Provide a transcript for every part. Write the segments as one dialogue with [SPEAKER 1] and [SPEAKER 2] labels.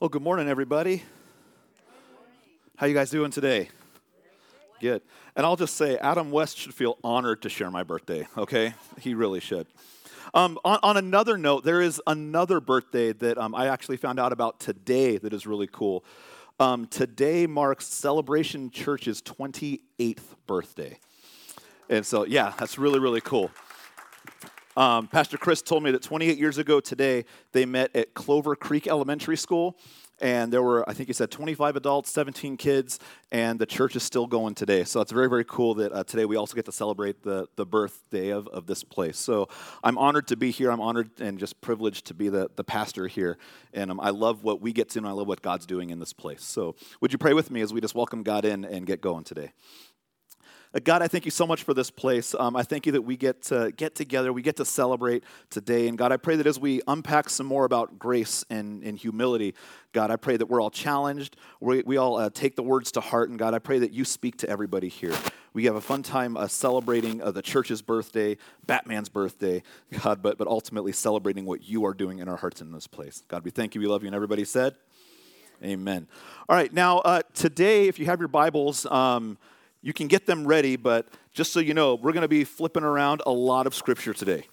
[SPEAKER 1] Well, good morning, everybody. How you guys doing today? Good. And I'll just say, Adam West should feel honored to share my birthday. Okay, he really should. Um, on, on, another note, there is another birthday that um, I actually found out about today that is really cool. Um, today marks Celebration Church's 28th birthday. And so, yeah, that's really, really cool. Um, Pastor Chris told me that 28 years ago today, they met at Clover Creek Elementary School. And there were, I think he said, 25 adults, 17 kids, and the church is still going today. So it's very, very cool that uh, today we also get to celebrate the, the birthday of, of this place. So I'm honored to be here. I'm honored and just privileged to be the, the pastor here. And um, I love what we get to, and I love what God's doing in this place. So would you pray with me as we just welcome God in and get going today? Uh, God, I thank you so much for this place. Um, I thank you that we get to get together, we get to celebrate today. And God, I pray that as we unpack some more about grace and, and humility, God, I pray that we're all challenged. We, we all uh, take the words to heart. And God, I pray that you speak to everybody here. We have a fun time uh, celebrating uh, the church's birthday, Batman's birthday, God, but, but ultimately celebrating what you are doing in our hearts in this place. God, we thank you. We love you. And everybody said, Amen. All right, now uh, today, if you have your Bibles, um, you can get them ready, but just so you know, we're going to be flipping around a lot of scripture today.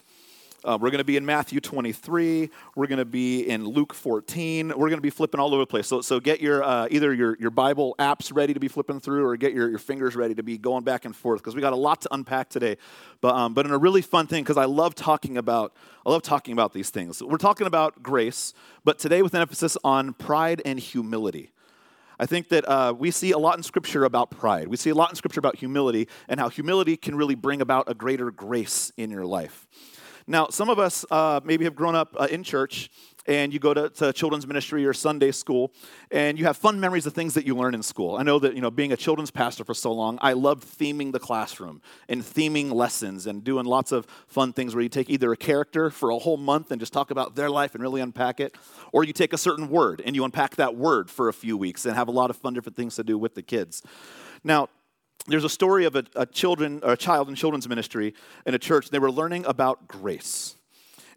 [SPEAKER 1] Uh, we're going to be in Matthew 23. We're going to be in Luke 14. We're going to be flipping all over the place. So, so get your uh, either your, your Bible apps ready to be flipping through, or get your, your fingers ready to be going back and forth because we got a lot to unpack today. But um, but in a really fun thing because I love talking about I love talking about these things. We're talking about grace, but today with an emphasis on pride and humility. I think that uh, we see a lot in Scripture about pride. We see a lot in Scripture about humility and how humility can really bring about a greater grace in your life. Now, some of us uh, maybe have grown up uh, in church and you go to, to, children's ministry or Sunday school, and you have fun memories of things that you learn in school. I know that, you know, being a children's pastor for so long, I loved theming the classroom and theming lessons and doing lots of fun things where you take either a character for a whole month and just talk about their life and really unpack it, or you take a certain word and you unpack that word for a few weeks and have a lot of fun different things to do with the kids. Now, there's a story of a, a children, a child in children's ministry in a church. They were learning about grace.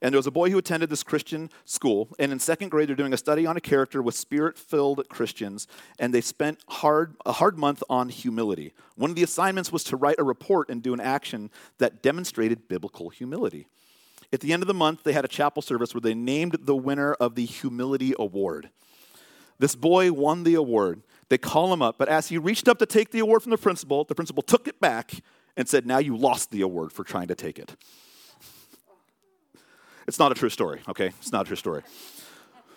[SPEAKER 1] And there was a boy who attended this Christian school, and in second grade, they're doing a study on a character with spirit filled Christians, and they spent hard, a hard month on humility. One of the assignments was to write a report and do an action that demonstrated biblical humility. At the end of the month, they had a chapel service where they named the winner of the Humility Award. This boy won the award. They call him up, but as he reached up to take the award from the principal, the principal took it back and said, Now you lost the award for trying to take it. It's not a true story, okay? It's not a true story.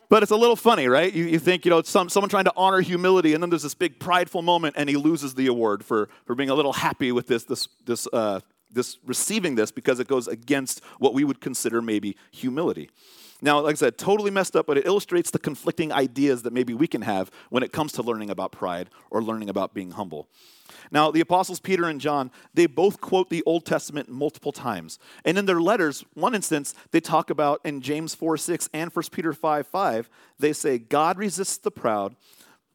[SPEAKER 1] But it's a little funny, right? You, you think, you know, some, someone trying to honor humility, and then there's this big prideful moment, and he loses the award for, for being a little happy with this, this, this, uh, this receiving this because it goes against what we would consider maybe humility. Now, like I said, totally messed up, but it illustrates the conflicting ideas that maybe we can have when it comes to learning about pride or learning about being humble. Now, the apostles Peter and John, they both quote the Old Testament multiple times. And in their letters, one instance, they talk about in James 4 6 and 1 Peter 5 5, they say, God resists the proud,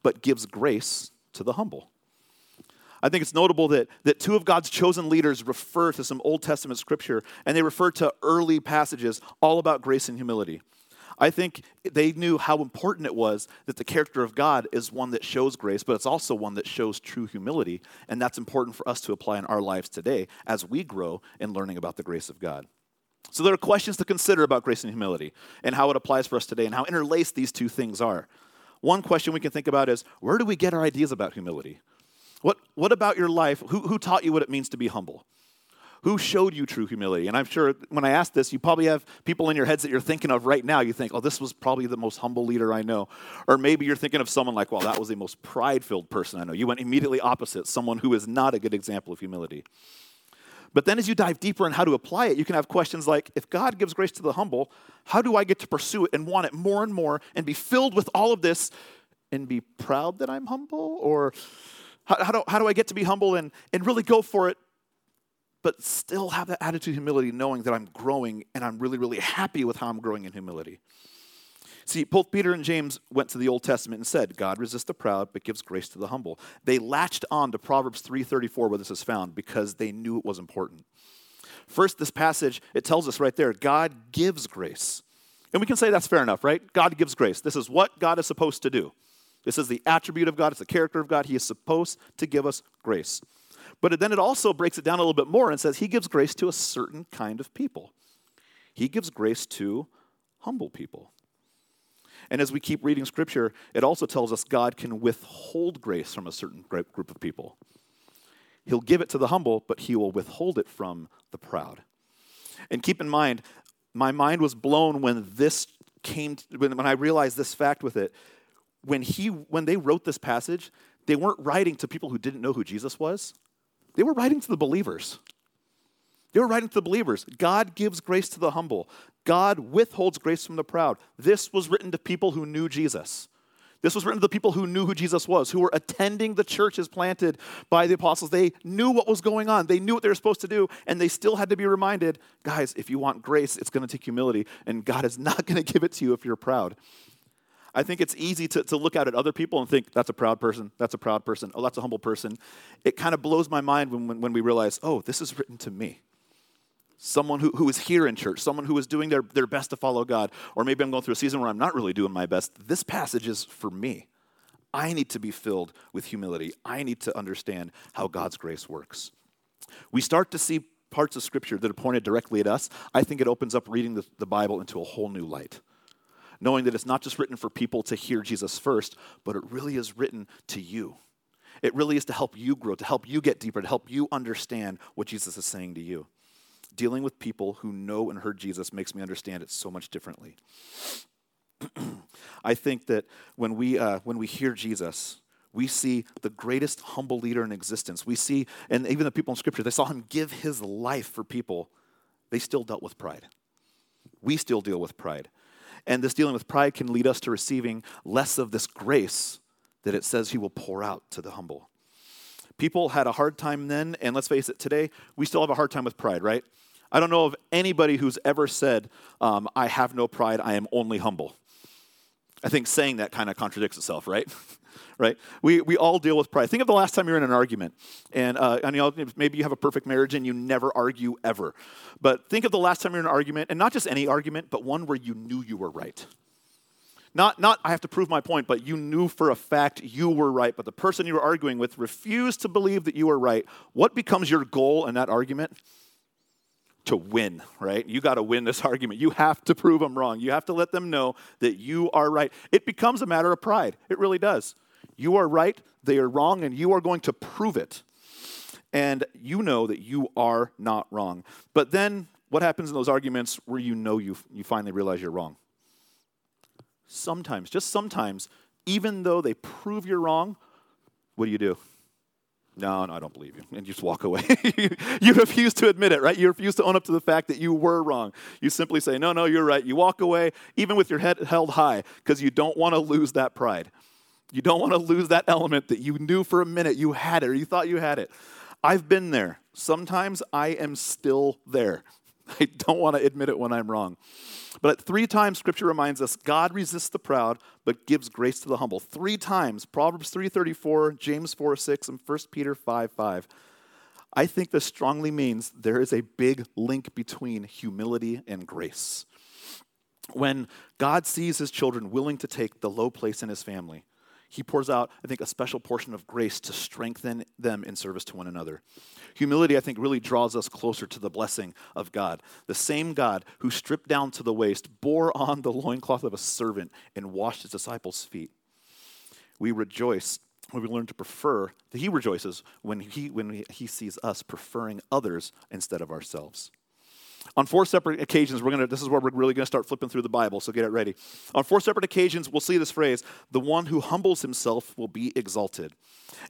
[SPEAKER 1] but gives grace to the humble. I think it's notable that, that two of God's chosen leaders refer to some Old Testament scripture, and they refer to early passages all about grace and humility. I think they knew how important it was that the character of God is one that shows grace, but it's also one that shows true humility. And that's important for us to apply in our lives today as we grow in learning about the grace of God. So there are questions to consider about grace and humility and how it applies for us today and how interlaced these two things are. One question we can think about is where do we get our ideas about humility? What, what about your life? Who, who taught you what it means to be humble? Who showed you true humility? And I'm sure when I ask this, you probably have people in your heads that you're thinking of right now. You think, oh, this was probably the most humble leader I know. Or maybe you're thinking of someone like, well, that was the most pride filled person I know. You went immediately opposite, someone who is not a good example of humility. But then as you dive deeper in how to apply it, you can have questions like if God gives grace to the humble, how do I get to pursue it and want it more and more and be filled with all of this and be proud that I'm humble? Or how, how, do, how do I get to be humble and, and really go for it but still have that attitude of humility, knowing that I'm growing and I'm really, really happy with how I'm growing in humility. See, both Peter and James went to the Old Testament and said, God resists the proud, but gives grace to the humble. They latched on to Proverbs 3.34 where this is found because they knew it was important. First, this passage, it tells us right there, God gives grace. And we can say that's fair enough, right? God gives grace. This is what God is supposed to do. This is the attribute of God, it's the character of God. He is supposed to give us grace. But then it also breaks it down a little bit more and says He gives grace to a certain kind of people. He gives grace to humble people. And as we keep reading scripture, it also tells us God can withhold grace from a certain group of people. He'll give it to the humble, but he will withhold it from the proud. And keep in mind, my mind was blown when this came, when, when I realized this fact with it. When, he, when they wrote this passage, they weren't writing to people who didn't know who Jesus was, they were writing to the believers. They were writing to the believers. God gives grace to the humble. God withholds grace from the proud. This was written to people who knew Jesus. This was written to the people who knew who Jesus was, who were attending the churches planted by the apostles. They knew what was going on, they knew what they were supposed to do, and they still had to be reminded guys, if you want grace, it's going to take humility, and God is not going to give it to you if you're proud. I think it's easy to, to look out at other people and think, that's a proud person, that's a proud person, oh, that's a humble person. It kind of blows my mind when, when, when we realize, oh, this is written to me someone who, who is here in church, someone who is doing their, their best to follow God, or maybe I'm going through a season where I'm not really doing my best, this passage is for me. I need to be filled with humility. I need to understand how God's grace works. We start to see parts of Scripture that are pointed directly at us. I think it opens up reading the, the Bible into a whole new light. Knowing that it's not just written for people to hear Jesus first, but it really is written to you. It really is to help you grow, to help you get deeper, to help you understand what Jesus is saying to you dealing with people who know and heard Jesus makes me understand it so much differently. I think that when we, uh, when we hear Jesus, we see the greatest humble leader in existence. We see, and even the people in Scripture, they saw him give his life for people. They still dealt with pride. We still deal with pride. And this dealing with pride can lead us to receiving less of this grace that it says he will pour out to the humble. People had a hard time then, and let's face it, today, we still have a hard time with pride, right? I don't know of anybody who's ever said, um, I have no pride, I am only humble. I think saying that kind of contradicts itself, right? right? We, we all deal with pride. Think of the last time you're in an argument, and, uh, and you know, maybe you have a perfect marriage and you never argue ever. But think of the last time you're in an argument, and not just any argument, but one where you knew you were right. Not, not, I have to prove my point, but you knew for a fact you were right, but the person you were arguing with refused to believe that you were right. What becomes your goal in that argument? to win, right? You got to win this argument. You have to prove them wrong. You have to let them know that you are right. It becomes a matter of pride. It really does. You are right, they are wrong, and you are going to prove it. And you know that you are not wrong. But then what happens in those arguments where you know you, you finally realize you're wrong? Sometimes, just sometimes, even though they prove you're wrong, what do you do? No, no, I don't believe you. And you just walk away. you refuse to admit it, right? You refuse to own up to the fact that you were wrong. You simply say, no, no, you're right. You walk away, even with your head held high, because you don't want to lose that pride. You don't want to lose that element that you knew for a minute you had it or you thought you had it. I've been there. Sometimes I am still there. I don't want to admit it when I'm wrong. But three times scripture reminds us God resists the proud but gives grace to the humble. Three times, Proverbs 3:34, James 4:6 and 1 Peter 5:5. I think this strongly means there is a big link between humility and grace. When God sees his children willing to take the low place in his family, he pours out, I think, a special portion of grace to strengthen them in service to one another. Humility, I think, really draws us closer to the blessing of God. The same God who stripped down to the waist, bore on the loincloth of a servant, and washed his disciples' feet. We rejoice when we learn to prefer, that he rejoices when he, when he sees us preferring others instead of ourselves. On four separate occasions, we're gonna, this is where we're really going to start flipping through the Bible, so get it ready. On four separate occasions, we'll see this phrase the one who humbles himself will be exalted.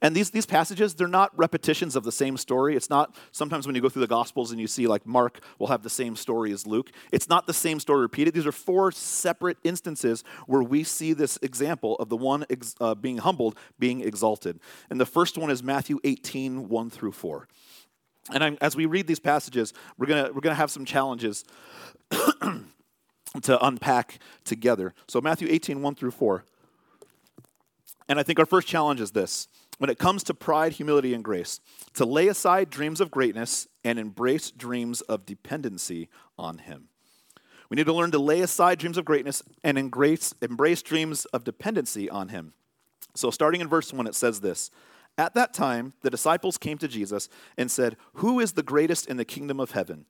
[SPEAKER 1] And these, these passages, they're not repetitions of the same story. It's not sometimes when you go through the Gospels and you see, like, Mark will have the same story as Luke. It's not the same story repeated. These are four separate instances where we see this example of the one ex, uh, being humbled being exalted. And the first one is Matthew 18, 1 through 4. And I'm, as we read these passages, we're going we're gonna have some challenges to unpack together. So, Matthew 18, 1 through 4. And I think our first challenge is this when it comes to pride, humility, and grace, to lay aside dreams of greatness and embrace dreams of dependency on Him. We need to learn to lay aside dreams of greatness and embrace, embrace dreams of dependency on Him. So, starting in verse 1, it says this At that time, the disciples came to Jesus and said, Who is the greatest in the kingdom of heaven?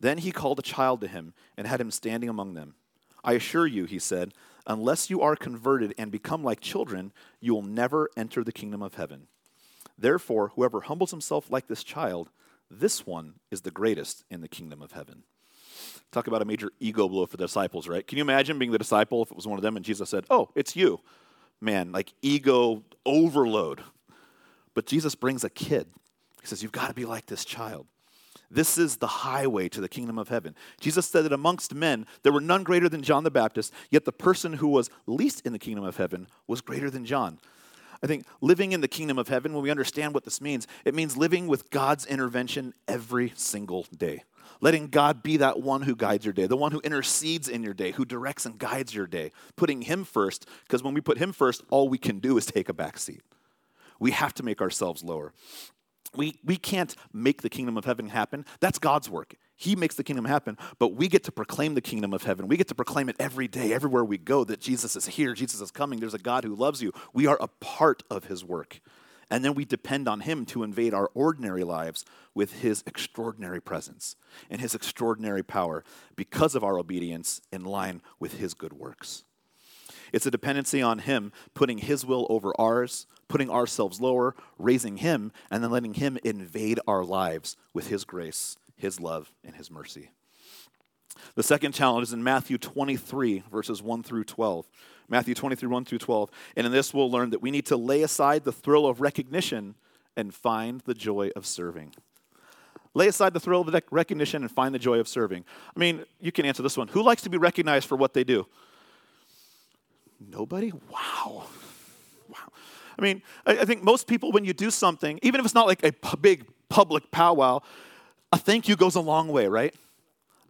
[SPEAKER 1] Then he called a child to him and had him standing among them. I assure you, he said, unless you are converted and become like children, you will never enter the kingdom of heaven. Therefore, whoever humbles himself like this child, this one is the greatest in the kingdom of heaven. Talk about a major ego blow for the disciples, right? Can you imagine being the disciple if it was one of them and Jesus said, Oh, it's you? Man, like ego overload. But Jesus brings a kid. He says, You've got to be like this child. This is the highway to the kingdom of heaven. Jesus said that amongst men there were none greater than John the Baptist, yet the person who was least in the kingdom of heaven was greater than John. I think living in the kingdom of heaven, when we understand what this means, it means living with God's intervention every single day. Letting God be that one who guides your day, the one who intercedes in your day, who directs and guides your day. Putting Him first, because when we put Him first, all we can do is take a back seat. We have to make ourselves lower. We, we can't make the kingdom of heaven happen. That's God's work. He makes the kingdom happen, but we get to proclaim the kingdom of heaven. We get to proclaim it every day, everywhere we go, that Jesus is here, Jesus is coming, there's a God who loves you. We are a part of his work. And then we depend on him to invade our ordinary lives with his extraordinary presence and his extraordinary power because of our obedience in line with his good works. It's a dependency on Him, putting His will over ours, putting ourselves lower, raising Him, and then letting Him invade our lives with His grace, His love, and His mercy. The second challenge is in Matthew 23, verses 1 through 12. Matthew 23, 1 through 12. And in this, we'll learn that we need to lay aside the thrill of recognition and find the joy of serving. Lay aside the thrill of recognition and find the joy of serving. I mean, you can answer this one. Who likes to be recognized for what they do? Nobody? Wow. I mean, I, I think most people, when you do something, even if it's not like a p- big public powwow, a thank you goes a long way, right?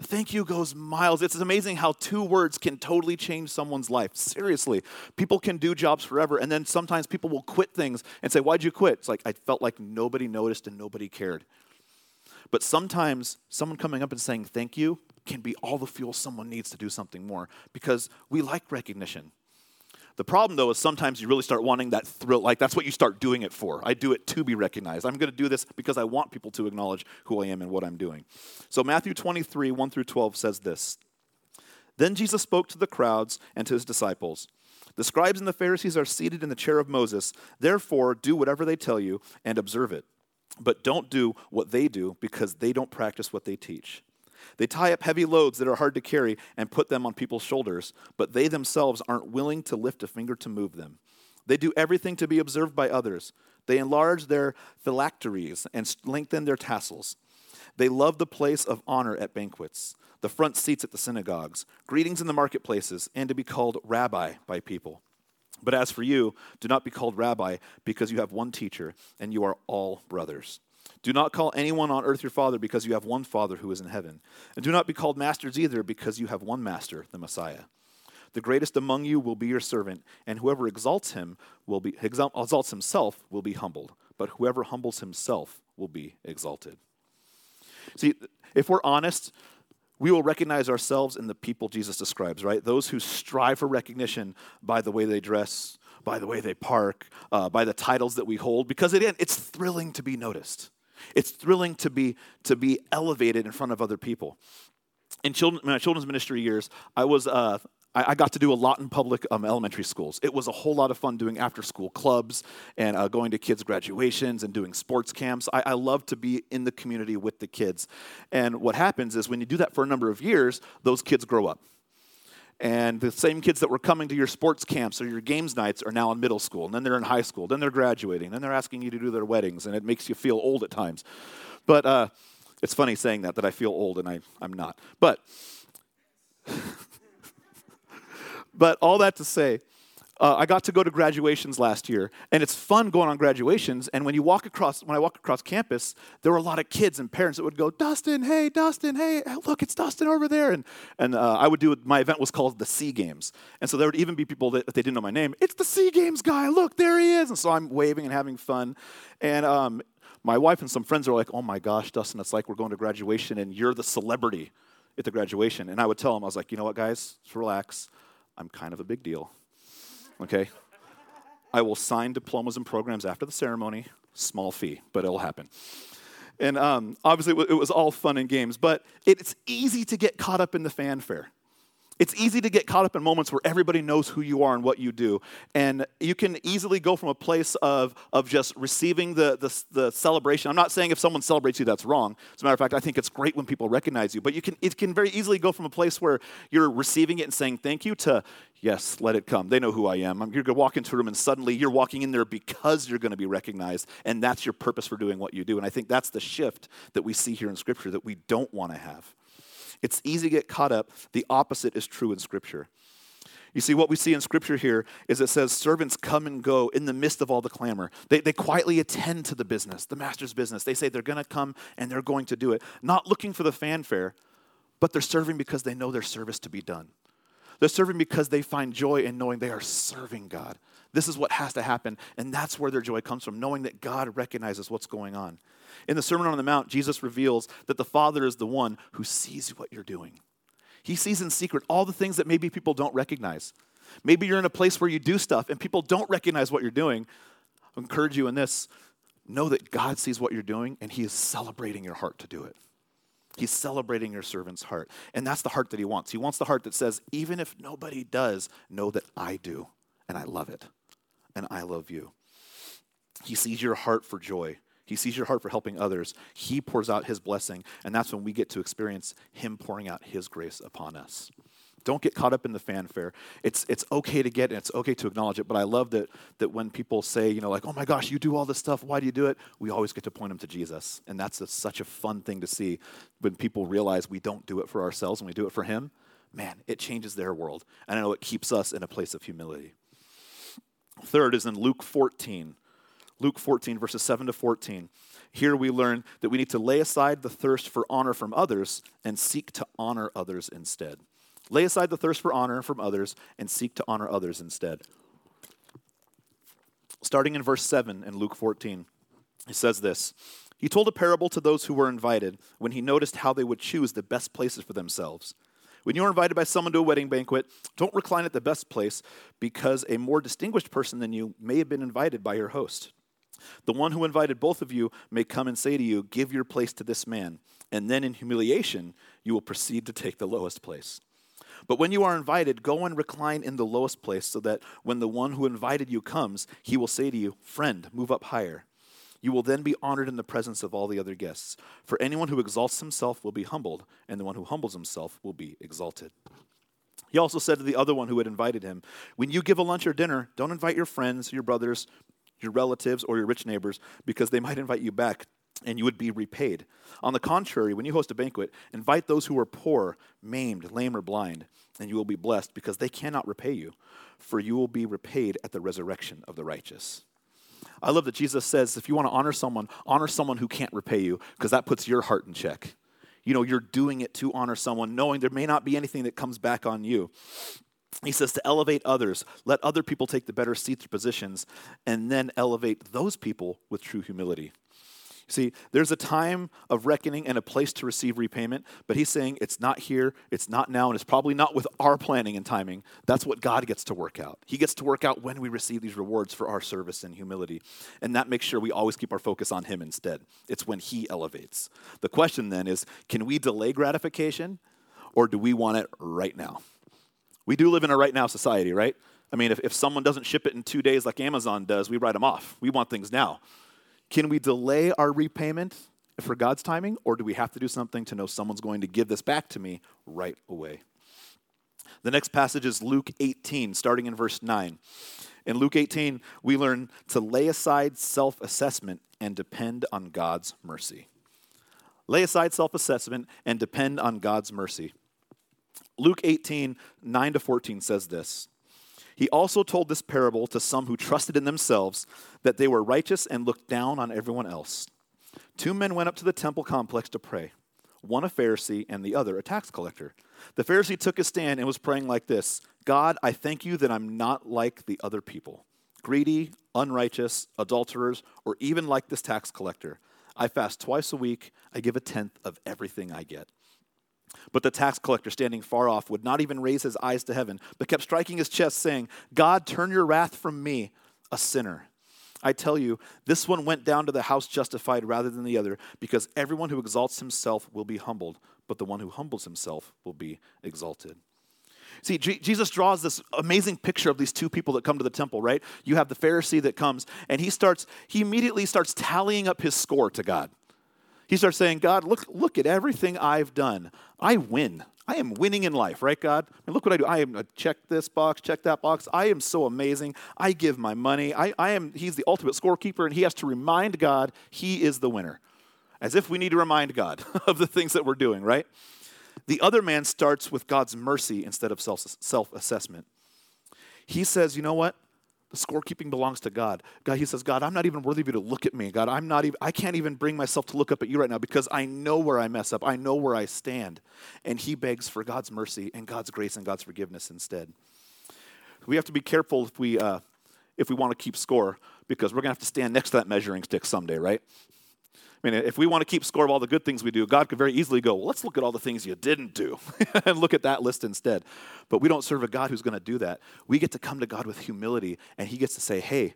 [SPEAKER 1] A thank you goes miles. It's amazing how two words can totally change someone's life. Seriously. People can do jobs forever, and then sometimes people will quit things and say, Why'd you quit? It's like, I felt like nobody noticed and nobody cared. But sometimes someone coming up and saying thank you can be all the fuel someone needs to do something more because we like recognition. The problem, though, is sometimes you really start wanting that thrill. Like, that's what you start doing it for. I do it to be recognized. I'm going to do this because I want people to acknowledge who I am and what I'm doing. So, Matthew 23, 1 through 12 says this Then Jesus spoke to the crowds and to his disciples. The scribes and the Pharisees are seated in the chair of Moses. Therefore, do whatever they tell you and observe it. But don't do what they do because they don't practice what they teach. They tie up heavy loads that are hard to carry and put them on people's shoulders, but they themselves aren't willing to lift a finger to move them. They do everything to be observed by others. They enlarge their phylacteries and lengthen their tassels. They love the place of honor at banquets, the front seats at the synagogues, greetings in the marketplaces, and to be called rabbi by people. But as for you, do not be called rabbi because you have one teacher and you are all brothers. Do not call anyone on earth your father because you have one father who is in heaven. And do not be called masters either because you have one master, the Messiah. The greatest among you will be your servant, and whoever exalts him will be exalts himself will be humbled, but whoever humbles himself will be exalted. See, if we're honest, we will recognize ourselves in the people Jesus describes, right? Those who strive for recognition by the way they dress, by the way they park, uh, by the titles that we hold, because it, it's thrilling to be noticed. It's thrilling to be, to be elevated in front of other people. In children, my children's ministry years, I was uh, I, got to do a lot in public um, elementary schools. It was a whole lot of fun doing after school clubs and uh, going to kids' graduations and doing sports camps. I, I love to be in the community with the kids. And what happens is when you do that for a number of years, those kids grow up. And the same kids that were coming to your sports camps or your games nights are now in middle school, and then they're in high school, then they're graduating, then they're asking you to do their weddings, and it makes you feel old at times. But uh, it's funny saying that, that I feel old, and I, I'm not. But, but all that to say, uh, I got to go to graduations last year, and it's fun going on graduations. And when you walk across, when I walk across campus, there were a lot of kids and parents that would go, "Dustin, hey, Dustin, hey, look, it's Dustin over there." And and uh, I would do my event was called the Sea Games, and so there would even be people that if they didn't know my name, it's the Sea Games guy. Look, there he is. And so I'm waving and having fun, and um, my wife and some friends are like, "Oh my gosh, Dustin, it's like we're going to graduation, and you're the celebrity." at the graduation. And I would tell them, I was like, you know what, guys, relax. I'm kind of a big deal. Okay? I will sign diplomas and programs after the ceremony, small fee, but it'll happen. And um, obviously, it was all fun and games, but it's easy to get caught up in the fanfare. It's easy to get caught up in moments where everybody knows who you are and what you do. And you can easily go from a place of, of just receiving the, the, the, celebration. I'm not saying if someone celebrates you, that's wrong. As a matter of fact, I think it's great when people recognize you. But you can, it can very easily go from a place where you're receiving it and saying thank you to, yes, let it come. They know who I am. You're going to walk into a room and suddenly you're walking in there because you're going to be recognized. And that's your purpose for doing what you do. And I think that's the shift that we see here in Scripture that we don't want to have. It's easy to get caught up. The opposite is true in Scripture. You see, what we see in Scripture here is it says servants come and go in the midst of all the clamor. They, they quietly attend to the business, the master's business. They say they're going to come and they're going to do it, not looking for the fanfare, but they're serving because they know their service to be done. They're serving because they find joy in knowing they are serving God. This is what has to happen, and that's where their joy comes from, knowing that God recognizes what's going on. In the Sermon on the Mount, Jesus reveals that the Father is the one who sees what you're doing. He sees in secret all the things that maybe people don't recognize. Maybe you're in a place where you do stuff and people don't recognize what you're doing. I encourage you in this know that God sees what you're doing and He is celebrating your heart to do it. He's celebrating your servant's heart. And that's the heart that He wants. He wants the heart that says, even if nobody does, know that I do and I love it and I love you. He sees your heart for joy. He sees your heart for helping others. He pours out his blessing, and that's when we get to experience him pouring out his grace upon us. Don't get caught up in the fanfare. It's, it's okay to get and it's okay to acknowledge it, but I love that, that when people say, you know, like, oh my gosh, you do all this stuff, why do you do it? We always get to point them to Jesus. And that's a, such a fun thing to see when people realize we don't do it for ourselves and we do it for him. Man, it changes their world. And I know it keeps us in a place of humility. Third is in Luke 14. Luke 14, verses 7 to 14. Here we learn that we need to lay aside the thirst for honor from others and seek to honor others instead. Lay aside the thirst for honor from others and seek to honor others instead. Starting in verse 7 in Luke 14, he says this He told a parable to those who were invited when he noticed how they would choose the best places for themselves. When you are invited by someone to a wedding banquet, don't recline at the best place because a more distinguished person than you may have been invited by your host. The one who invited both of you may come and say to you, Give your place to this man. And then in humiliation, you will proceed to take the lowest place. But when you are invited, go and recline in the lowest place, so that when the one who invited you comes, he will say to you, Friend, move up higher. You will then be honored in the presence of all the other guests. For anyone who exalts himself will be humbled, and the one who humbles himself will be exalted. He also said to the other one who had invited him, When you give a lunch or dinner, don't invite your friends, your brothers, your relatives, or your rich neighbors, because they might invite you back and you would be repaid. On the contrary, when you host a banquet, invite those who are poor, maimed, lame, or blind, and you will be blessed because they cannot repay you, for you will be repaid at the resurrection of the righteous. I love that Jesus says if you want to honor someone, honor someone who can't repay you because that puts your heart in check. You know, you're doing it to honor someone, knowing there may not be anything that comes back on you. He says to elevate others, let other people take the better seats or positions, and then elevate those people with true humility. See, there's a time of reckoning and a place to receive repayment, but he's saying it's not here, it's not now, and it's probably not with our planning and timing. That's what God gets to work out. He gets to work out when we receive these rewards for our service and humility. And that makes sure we always keep our focus on him instead. It's when he elevates. The question then is can we delay gratification or do we want it right now? We do live in a right now society, right? I mean, if, if someone doesn't ship it in two days like Amazon does, we write them off. We want things now. Can we delay our repayment for God's timing, or do we have to do something to know someone's going to give this back to me right away? The next passage is Luke 18, starting in verse 9. In Luke 18, we learn to lay aside self assessment and depend on God's mercy. Lay aside self assessment and depend on God's mercy. Luke 18, 9 to 14 says this he also told this parable to some who trusted in themselves that they were righteous and looked down on everyone else. Two men went up to the temple complex to pray, one a Pharisee and the other a tax collector. The Pharisee took his stand and was praying like this God, I thank you that I'm not like the other people, greedy, unrighteous, adulterers, or even like this tax collector. I fast twice a week, I give a tenth of everything I get. But the tax collector, standing far off, would not even raise his eyes to heaven, but kept striking his chest, saying, God, turn your wrath from me, a sinner. I tell you, this one went down to the house justified rather than the other, because everyone who exalts himself will be humbled, but the one who humbles himself will be exalted. See, G- Jesus draws this amazing picture of these two people that come to the temple, right? You have the Pharisee that comes, and he starts, he immediately starts tallying up his score to God. He starts saying, God, look, look at everything I've done. I win. I am winning in life, right, God? I mean, look what I do. I am uh, check this box, check that box. I am so amazing. I give my money. I, I am. He's the ultimate scorekeeper, and he has to remind God he is the winner, as if we need to remind God of the things that we're doing, right? The other man starts with God's mercy instead of self assessment. He says, you know what? The scorekeeping belongs to God. God, he says, God, I'm not even worthy of you to look at me. God, I'm not even, I can't even bring myself to look up at you right now because I know where I mess up. I know where I stand. And he begs for God's mercy and God's grace and God's forgiveness instead. We have to be careful if we, uh, if we want to keep score because we're going to have to stand next to that measuring stick someday, right? I mean, if we want to keep score of all the good things we do, God could very easily go, well, let's look at all the things you didn't do and look at that list instead. But we don't serve a God who's going to do that. We get to come to God with humility, and He gets to say, hey,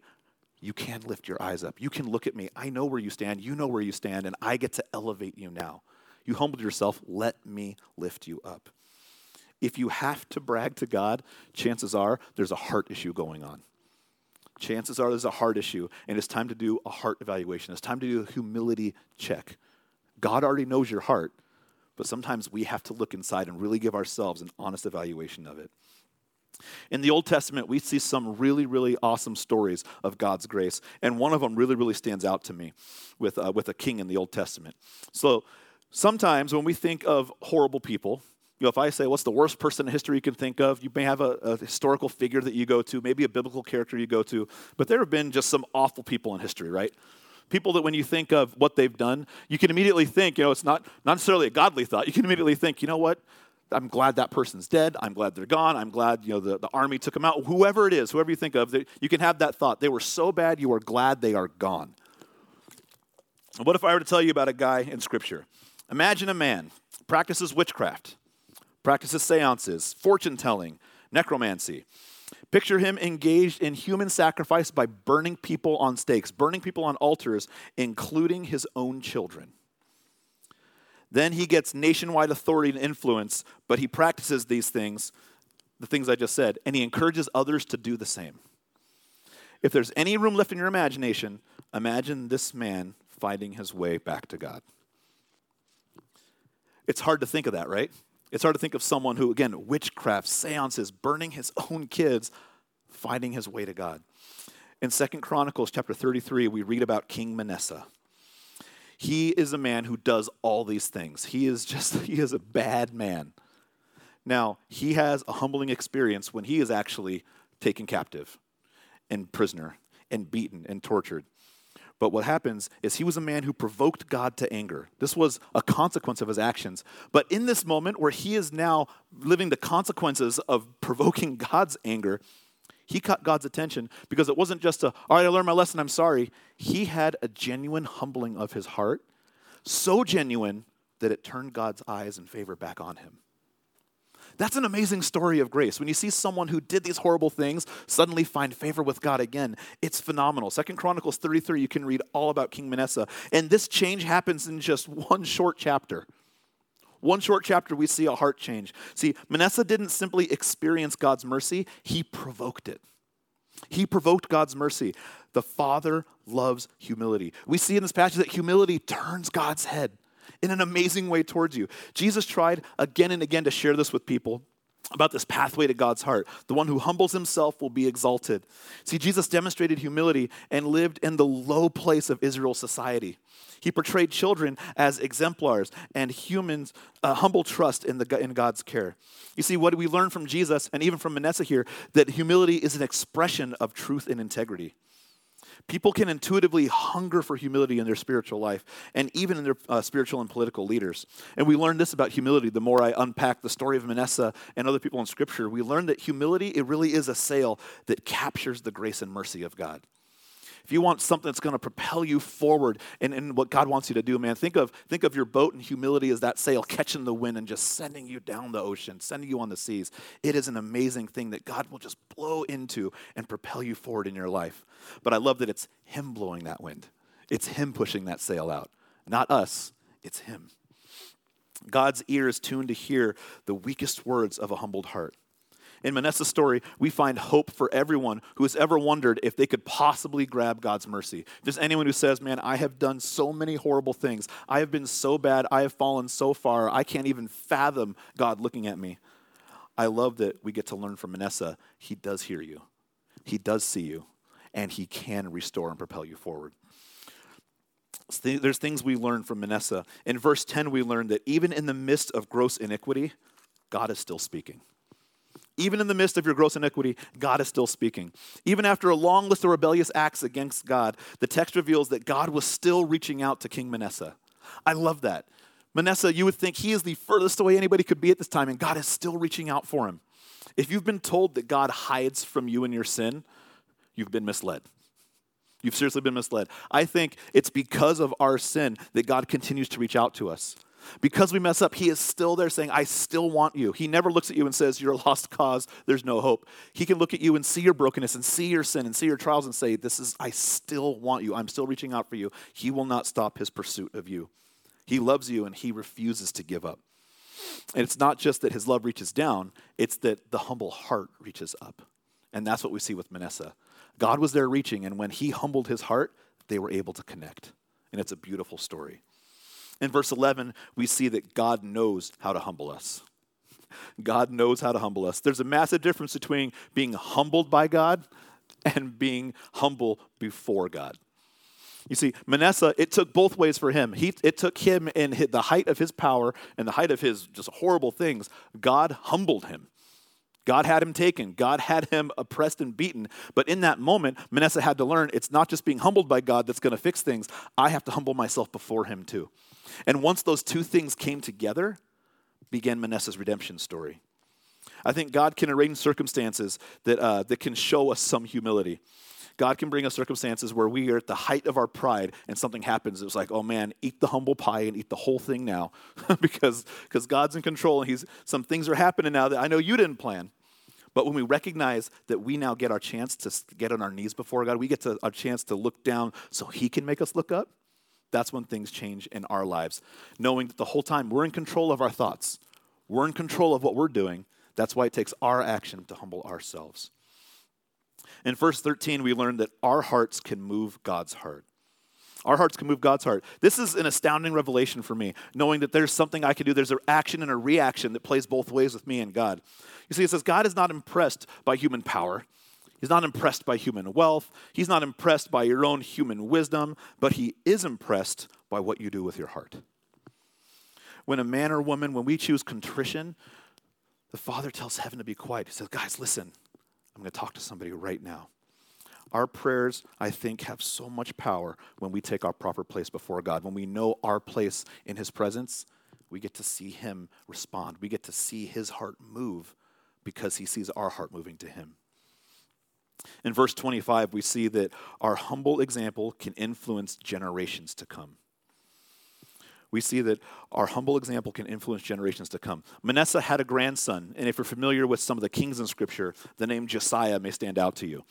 [SPEAKER 1] you can lift your eyes up. You can look at me. I know where you stand. You know where you stand, and I get to elevate you now. You humbled yourself. Let me lift you up. If you have to brag to God, chances are there's a heart issue going on chances are there's a heart issue, and it's time to do a heart evaluation. It's time to do a humility check. God already knows your heart, but sometimes we have to look inside and really give ourselves an honest evaluation of it. In the Old Testament, we see some really, really awesome stories of God's grace, and one of them really, really stands out to me with, uh, with a king in the Old Testament. So sometimes when we think of horrible people, know, if I say, what's the worst person in history you can think of, you may have a, a, historical figure that you go to, maybe a biblical character you go to, but there have been just some awful people in history, right? People that when you think of what they've done, you can immediately think, you know, it's not, not necessarily a godly thought. You can immediately think, you know what? I'm glad that person's dead. I'm glad they're gone. I'm glad, you know, the, the army took them out. Whoever it is, whoever you think of, you can have that thought. They were so bad, you are glad they are gone. what if I were to tell you about a guy in Scripture? Imagine a man practices witchcraft practices seances, fortune telling, necromancy. Picture him engaged in human sacrifice by burning people on stakes, burning people on altars, including his own children. Then he gets nationwide authority and influence, but he practices these things, the things I just said, and he encourages others to do the same. If there's any room left in your imagination, imagine this man finding his way back to God. It's hard to think of that, right? It's hard to think of someone who, again, witchcraft, seances, burning his own kids, finding his way to God. In Second Chronicles chapter 33, we read about King Manasseh. He is a man who does all these things. He is just, he is a bad man. Now, he has a humbling experience when he is actually taken captive and prisoner and beaten and tortured. But what happens is he was a man who provoked God to anger. This was a consequence of his actions. But in this moment where he is now living the consequences of provoking God's anger, he caught God's attention because it wasn't just a, all right, I learned my lesson, I'm sorry. He had a genuine humbling of his heart, so genuine that it turned God's eyes and favor back on him. That's an amazing story of grace. When you see someone who did these horrible things suddenly find favor with God again, it's phenomenal. Second Chronicles 33, you can read all about King Manasseh. And this change happens in just one short chapter. One short chapter, we see a heart change. See, Manasseh didn't simply experience God's mercy, he provoked it. He provoked God's mercy. The Father loves humility. We see in this passage that humility turns God's head in an amazing way towards you. Jesus tried again and again to share this with people about this pathway to God's heart. The one who humbles himself will be exalted. See, Jesus demonstrated humility and lived in the low place of Israel's society. He portrayed children as exemplars and humans uh, humble trust in, the, in God's care. You see, what we learn from Jesus and even from Manasseh here, that humility is an expression of truth and integrity. People can intuitively hunger for humility in their spiritual life and even in their uh, spiritual and political leaders. And we learn this about humility the more I unpack the story of Manasseh and other people in Scripture. We learn that humility, it really is a sail that captures the grace and mercy of God. If you want something that's going to propel you forward in, in what God wants you to do, man, think of, think of your boat and humility as that sail catching the wind and just sending you down the ocean, sending you on the seas. It is an amazing thing that God will just blow into and propel you forward in your life. But I love that it's Him blowing that wind, it's Him pushing that sail out, not us, it's Him. God's ear is tuned to hear the weakest words of a humbled heart. In Manasseh's story, we find hope for everyone who has ever wondered if they could possibly grab God's mercy. If there's anyone who says, Man, I have done so many horrible things, I have been so bad, I have fallen so far, I can't even fathom God looking at me. I love that we get to learn from Manasseh. He does hear you, He does see you, and He can restore and propel you forward. There's things we learn from Manasseh. In verse 10, we learn that even in the midst of gross iniquity, God is still speaking. Even in the midst of your gross iniquity, God is still speaking. Even after a long list of rebellious acts against God, the text reveals that God was still reaching out to King Manasseh. I love that. Manasseh, you would think he is the furthest away anybody could be at this time, and God is still reaching out for him. If you've been told that God hides from you and your sin, you've been misled. You've seriously been misled. I think it's because of our sin that God continues to reach out to us. Because we mess up, he is still there saying, I still want you. He never looks at you and says, You're a lost cause, there's no hope. He can look at you and see your brokenness and see your sin and see your trials and say, This is, I still want you. I'm still reaching out for you. He will not stop his pursuit of you. He loves you and he refuses to give up. And it's not just that his love reaches down, it's that the humble heart reaches up. And that's what we see with Manasseh. God was there reaching, and when he humbled his heart, they were able to connect. And it's a beautiful story. In verse 11, we see that God knows how to humble us. God knows how to humble us. There's a massive difference between being humbled by God and being humble before God. You see, Manasseh, it took both ways for him. He, it took him in the height of his power and the height of his just horrible things. God humbled him. God had him taken. God had him oppressed and beaten. But in that moment, Manasseh had to learn it's not just being humbled by God that's going to fix things. I have to humble myself before him too. And once those two things came together, began Manasseh's redemption story. I think God can arrange circumstances that, uh, that can show us some humility. God can bring us circumstances where we are at the height of our pride and something happens. It's like, oh man, eat the humble pie and eat the whole thing now because because God's in control and he's some things are happening now that I know you didn't plan. But when we recognize that we now get our chance to get on our knees before God, we get to, our chance to look down so he can make us look up. That's when things change in our lives. Knowing that the whole time we're in control of our thoughts, we're in control of what we're doing. That's why it takes our action to humble ourselves. In verse 13, we learn that our hearts can move God's heart. Our hearts can move God's heart. This is an astounding revelation for me, knowing that there's something I can do. There's an action and a reaction that plays both ways with me and God. You see, it says God is not impressed by human power. He's not impressed by human wealth. He's not impressed by your own human wisdom, but he is impressed by what you do with your heart. When a man or woman, when we choose contrition, the Father tells heaven to be quiet. He says, Guys, listen, I'm going to talk to somebody right now. Our prayers, I think, have so much power when we take our proper place before God. When we know our place in His presence, we get to see Him respond. We get to see His heart move because He sees our heart moving to Him. In verse 25, we see that our humble example can influence generations to come we see that our humble example can influence generations to come. Manasseh had a grandson, and if you're familiar with some of the kings in Scripture, the name Josiah may stand out to you.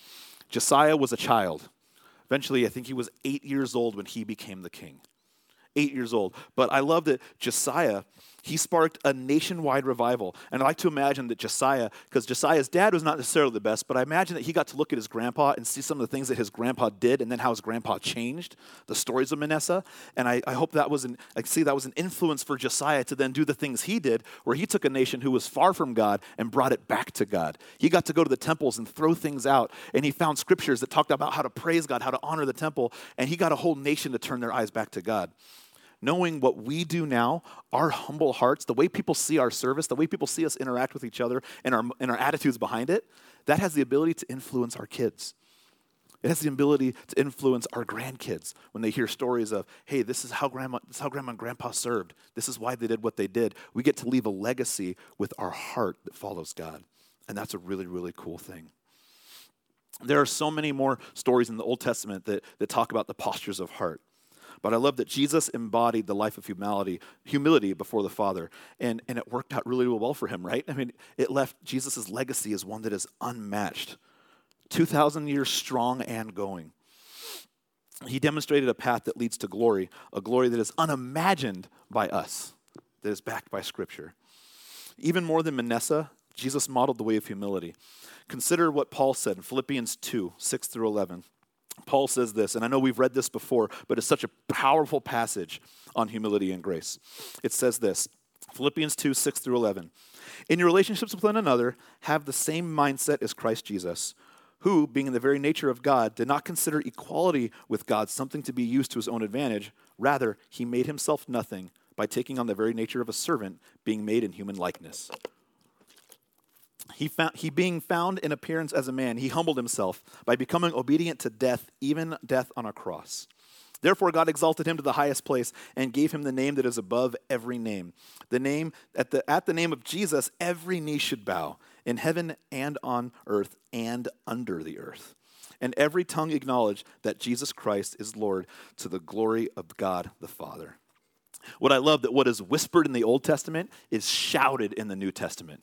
[SPEAKER 1] Josiah was a child. Eventually, I think he was eight years old when he became the king. Eight years old. But I love that Josiah he sparked a nationwide revival. And I like to imagine that Josiah, because Josiah's dad was not necessarily the best, but I imagine that he got to look at his grandpa and see some of the things that his grandpa did and then how his grandpa changed, the stories of Manasseh. And I, I hope that was an, I see that was an influence for Josiah to then do the things he did, where he took a nation who was far from God and brought it back to God. He got to go to the temples and throw things out, and he found scriptures that talked about how to praise God, how to honor the temple, and he got a whole nation to turn their eyes back to God knowing what we do now, our humble hearts, the way people see our service, the way people see us interact with each other, and our, and our attitudes behind it, that has the ability to influence our kids. It has the ability to influence our grandkids when they hear stories of, hey, this is how grandma, this is how grandma and grandpa served. This is why they did what they did. We get to leave a legacy with our heart that follows God. And that's a really, really cool thing. There are so many more stories in the Old Testament that, that talk about the postures of heart. But I love that Jesus embodied the life of humility, humility before the Father, and, and it worked out really well for him, right? I mean, it left Jesus' legacy as one that is unmatched, 2,000 years strong and going. He demonstrated a path that leads to glory, a glory that is unimagined by us, that is backed by Scripture. Even more than Manasseh, Jesus modeled the way of humility. Consider what Paul said in Philippians 2 6 through 11. Paul says this, and I know we've read this before, but it's such a powerful passage on humility and grace. It says this Philippians 2 6 through 11. In your relationships with one another, have the same mindset as Christ Jesus, who, being in the very nature of God, did not consider equality with God something to be used to his own advantage. Rather, he made himself nothing by taking on the very nature of a servant, being made in human likeness. He, found, he being found in appearance as a man, he humbled himself by becoming obedient to death, even death on a cross. Therefore, God exalted him to the highest place and gave him the name that is above every name. The name at the, at the name of Jesus, every knee should bow in heaven and on earth and under the earth, and every tongue acknowledge that Jesus Christ is Lord to the glory of God the Father. What I love that what is whispered in the Old Testament is shouted in the New Testament.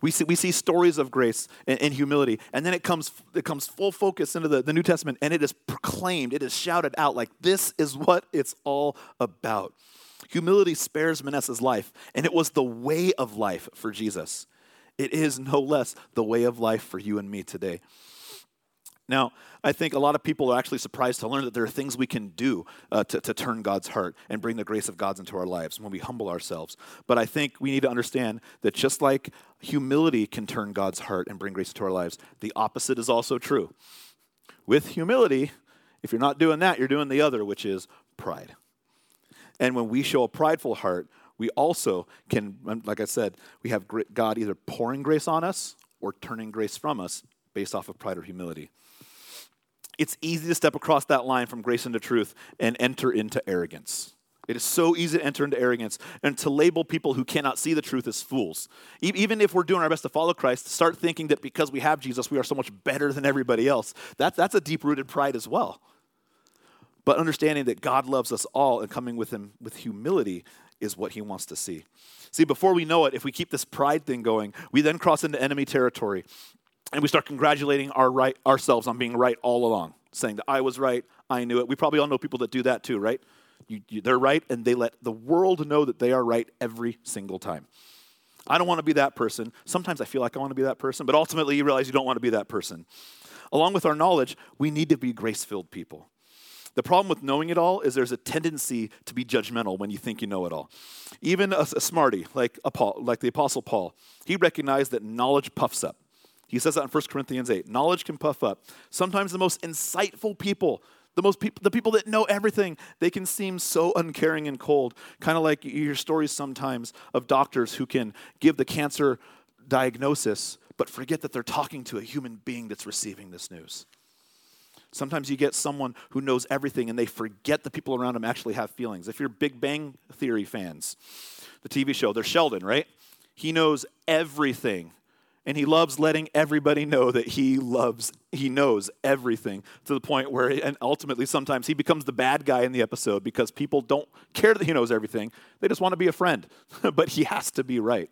[SPEAKER 1] We see, we see stories of grace and, and, humility, and then it comes, it comes full focus into the, the New Testament, and it is proclaimed, it is shouted out like this is what it's all about. Humility spares Manasseh's life, and it was the way of life for Jesus. It is no less the way of life for you and me today. Now, I think a lot of people are actually surprised to learn that there are things we can do uh, to, to turn God's heart and bring the grace of God into our lives when we humble ourselves. But I think we need to understand that just like humility can turn God's heart and bring grace into our lives, the opposite is also true. With humility, if you're not doing that, you're doing the other, which is pride. And when we show a prideful heart, we also can, like I said, we have God either pouring grace on us or turning grace from us based off of pride or humility it's easy to step across that line from grace into truth and enter into arrogance. It is so easy to enter into arrogance and to label people who cannot see the truth as fools. Even if we're doing our best to follow Christ, to start thinking that because we have Jesus, we are so much better than everybody else. That's, that's a deep rooted pride as well. But understanding that God loves us all and coming with Him with humility is what He wants to see. See, before we know it, if we keep this pride thing going, we then cross into enemy territory and we start congratulating our right, ourselves on being right all along, saying that I was right, I knew it. We probably all know people that do that too, right? You, you, they're right, and they let the world know that they are right every single time. I don't want to be that person. Sometimes I feel like I want to be that person, but ultimately you realize you don't want to be that person. Along with our knowledge, we need to be grace filled people. The problem with knowing it all is there's a tendency to be judgmental when you think you know it all. Even a, a smarty like, Paul, like the Apostle Paul, he recognized that knowledge puffs up. He says that in 1 Corinthians 8. Knowledge can puff up. Sometimes the most insightful people, the most people, the people that know everything, they can seem so uncaring and cold. Kind of like you hear stories sometimes of doctors who can give the cancer diagnosis, but forget that they're talking to a human being that's receiving this news. Sometimes you get someone who knows everything and they forget the people around them actually have feelings. If you're Big Bang Theory fans, the TV show, there's Sheldon, right? He knows everything and he loves letting everybody know that he loves he knows everything to the point where and ultimately sometimes he becomes the bad guy in the episode because people don't care that he knows everything. They just want to be a friend but he has to be right.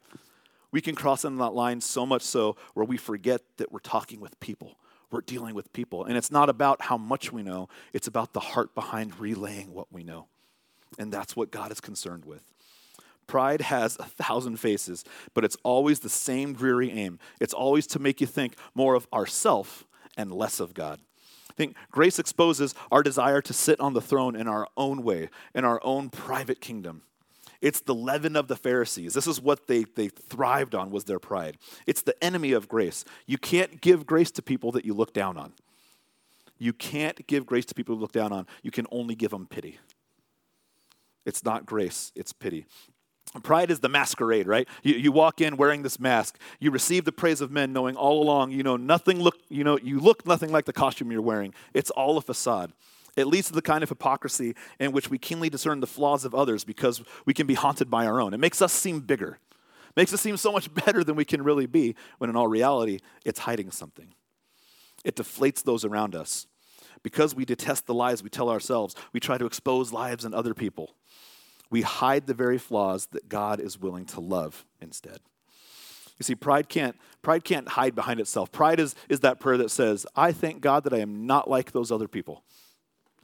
[SPEAKER 1] We can cross in that line so much so where we forget that we're talking with people we're dealing with people. And it's not about how much we know it's about the heart behind relaying what we know. And that's what god is concerned with Pride has a thousand faces, but it's always the same dreary aim. It's always to make you think more of ourself and less of God. I think grace exposes our desire to sit on the throne in our own way, in our own private kingdom. It's the leaven of the Pharisees. This is what they, they thrived on was their pride. It's the enemy of grace. You can't give grace to people that you look down on. You can't give grace to people you look down on. You can only give them pity. It's not grace, it's pity. Pride is the masquerade, right? You, you walk in wearing this mask. You receive the praise of men, knowing all along, you know, nothing look, you know, you look nothing like the costume you're wearing. It's all a facade. It leads to the kind of hypocrisy in which we keenly discern the flaws of others because we can be haunted by our own. It makes us seem bigger, makes us seem so much better than we can really be, when in all reality, it's hiding something. it deflates those around us. Because we detest the lies we tell ourselves, we try to expose lives in other people. We hide the very flaws that God is willing to love instead. You see, pride can't, pride can't hide behind itself. Pride is, is that prayer that says, I thank God that I am not like those other people.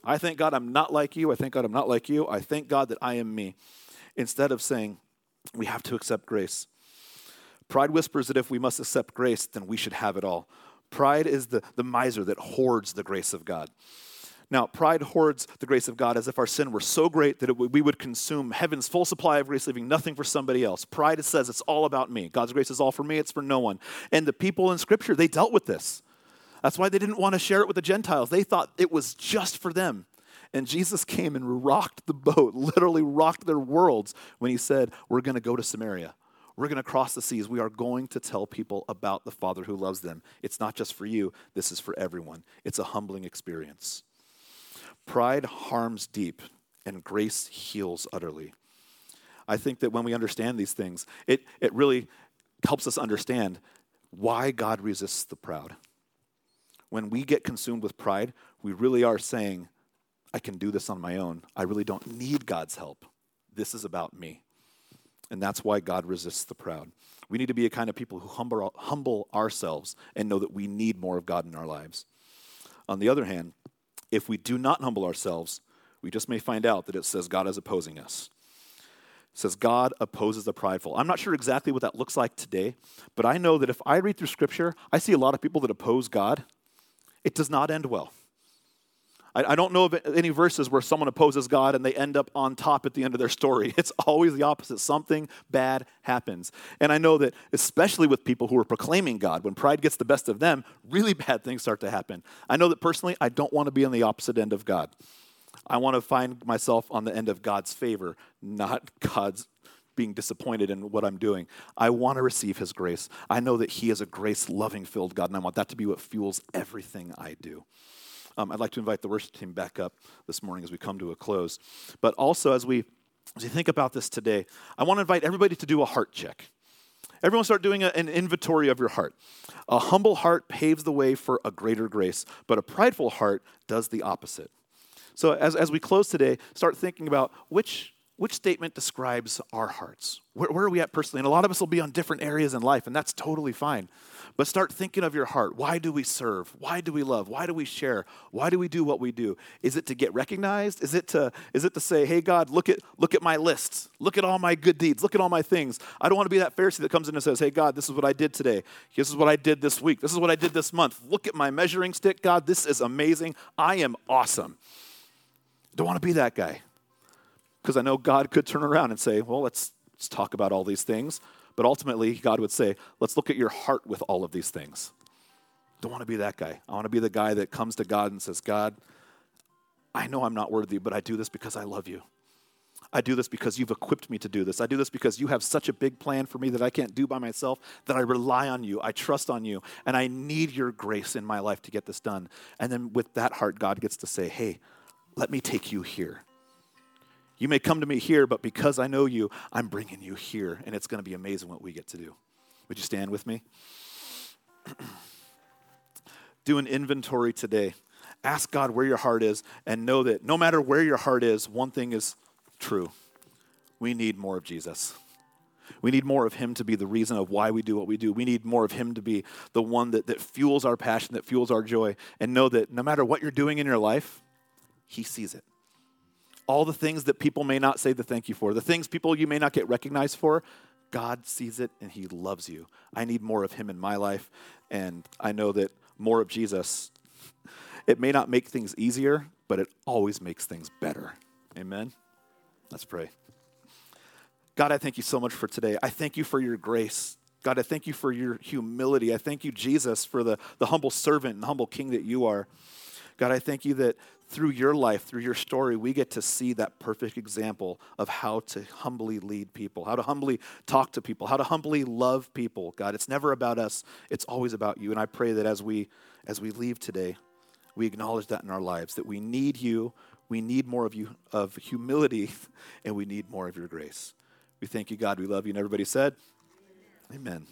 [SPEAKER 1] I thank God I'm not like you. I thank God I'm not like you. I thank God that I am me. Instead of saying, we have to accept grace. Pride whispers that if we must accept grace, then we should have it all. Pride is the, the miser that hoards the grace of God. Now, pride hoards the grace of God as if our sin were so great that we would consume heaven's full supply of grace, leaving nothing for somebody else. Pride says it's all about me. God's grace is all for me, it's for no one. And the people in Scripture, they dealt with this. That's why they didn't want to share it with the Gentiles. They thought it was just for them. And Jesus came and rocked the boat, literally rocked their worlds when he said, We're going to go to Samaria. We're going to cross the seas. We are going to tell people about the Father who loves them. It's not just for you, this is for everyone. It's a humbling experience. Pride harms deep, and grace heals utterly. I think that when we understand these things, it, it really helps us understand why God resists the proud. When we get consumed with pride, we really are saying, I can do this on my own. I really don't need God's help. This is about me. And that's why God resists the proud. We need to be a kind of people who humble, humble ourselves and know that we need more of God in our lives. On the other hand, if we do not humble ourselves, we just may find out that it says God is opposing us. It says God opposes the prideful. I'm not sure exactly what that looks like today, but I know that if I read through scripture, I see a lot of people that oppose God. It does not end well. I, I don't know of any verses where someone opposes God and they end up on top at the end of their story. It's always the opposite. Something bad happens. And I know that, especially with people who are proclaiming God, when pride gets the best of them, really bad things start to happen. I know that personally, I don't want to be on the opposite end of God. I want to find myself on the end of God's favor, not God's being disappointed in what I'm doing. I want to receive His grace. I know that He is a grace loving filled God, and I want that to be what fuels everything I do. Um, I'd like to invite the worship team back up this morning as we come to a close. But also, as we, as we think about this today, I want to invite everybody to do a heart check. Everyone start doing a, an inventory of your heart. A humble heart paves the way for a greater grace, but a prideful heart does the opposite. So, as, as we close today, start thinking about which, which statement describes our hearts. Where, where are we at personally? And a lot of us will be on different areas in life, and that's totally fine. But start thinking of your heart. Why do we serve? Why do we love? Why do we share? Why do we do what we do? Is it to get recognized? Is it to, is it to say, hey, God, look at, look at my lists. Look at all my good deeds. Look at all my things. I don't want to be that Pharisee that comes in and says, hey, God, this is what I did today. This is what I did this week. This is what I did this month. Look at my measuring stick, God. This is amazing. I am awesome. Don't want to be that guy. Because I know God could turn around and say, well, let's, let's talk about all these things. But ultimately, God would say, let's look at your heart with all of these things. Don't want to be that guy. I want to be the guy that comes to God and says, God, I know I'm not worthy, but I do this because I love you. I do this because you've equipped me to do this. I do this because you have such a big plan for me that I can't do by myself, that I rely on you. I trust on you, and I need your grace in my life to get this done. And then with that heart, God gets to say, Hey, let me take you here. You may come to me here, but because I know you, I'm bringing you here, and it's going to be amazing what we get to do. Would you stand with me? do an inventory today. Ask God where your heart is, and know that no matter where your heart is, one thing is true. We need more of Jesus. We need more of Him to be the reason of why we do what we do. We need more of Him to be the one that, that fuels our passion, that fuels our joy. And know that no matter what you're doing in your life, He sees it all the things that people may not say the thank you for, the things people you may not get recognized for, God sees it and He loves you. I need more of Him in my life, and I know that more of Jesus, it may not make things easier, but it always makes things better. Amen? Let's pray. God, I thank you so much for today. I thank you for your grace. God, I thank you for your humility. I thank you, Jesus, for the, the humble servant and humble king that you are. God, I thank you that through your life, through your story, we get to see that perfect example of how to humbly lead people, how to humbly talk to people, how to humbly love people. God, it's never about us, it's always about you. And I pray that as we as we leave today, we acknowledge that in our lives that we need you, we need more of you of humility, and we need more of your grace. We thank you, God. We love you. And everybody said, Amen. Amen.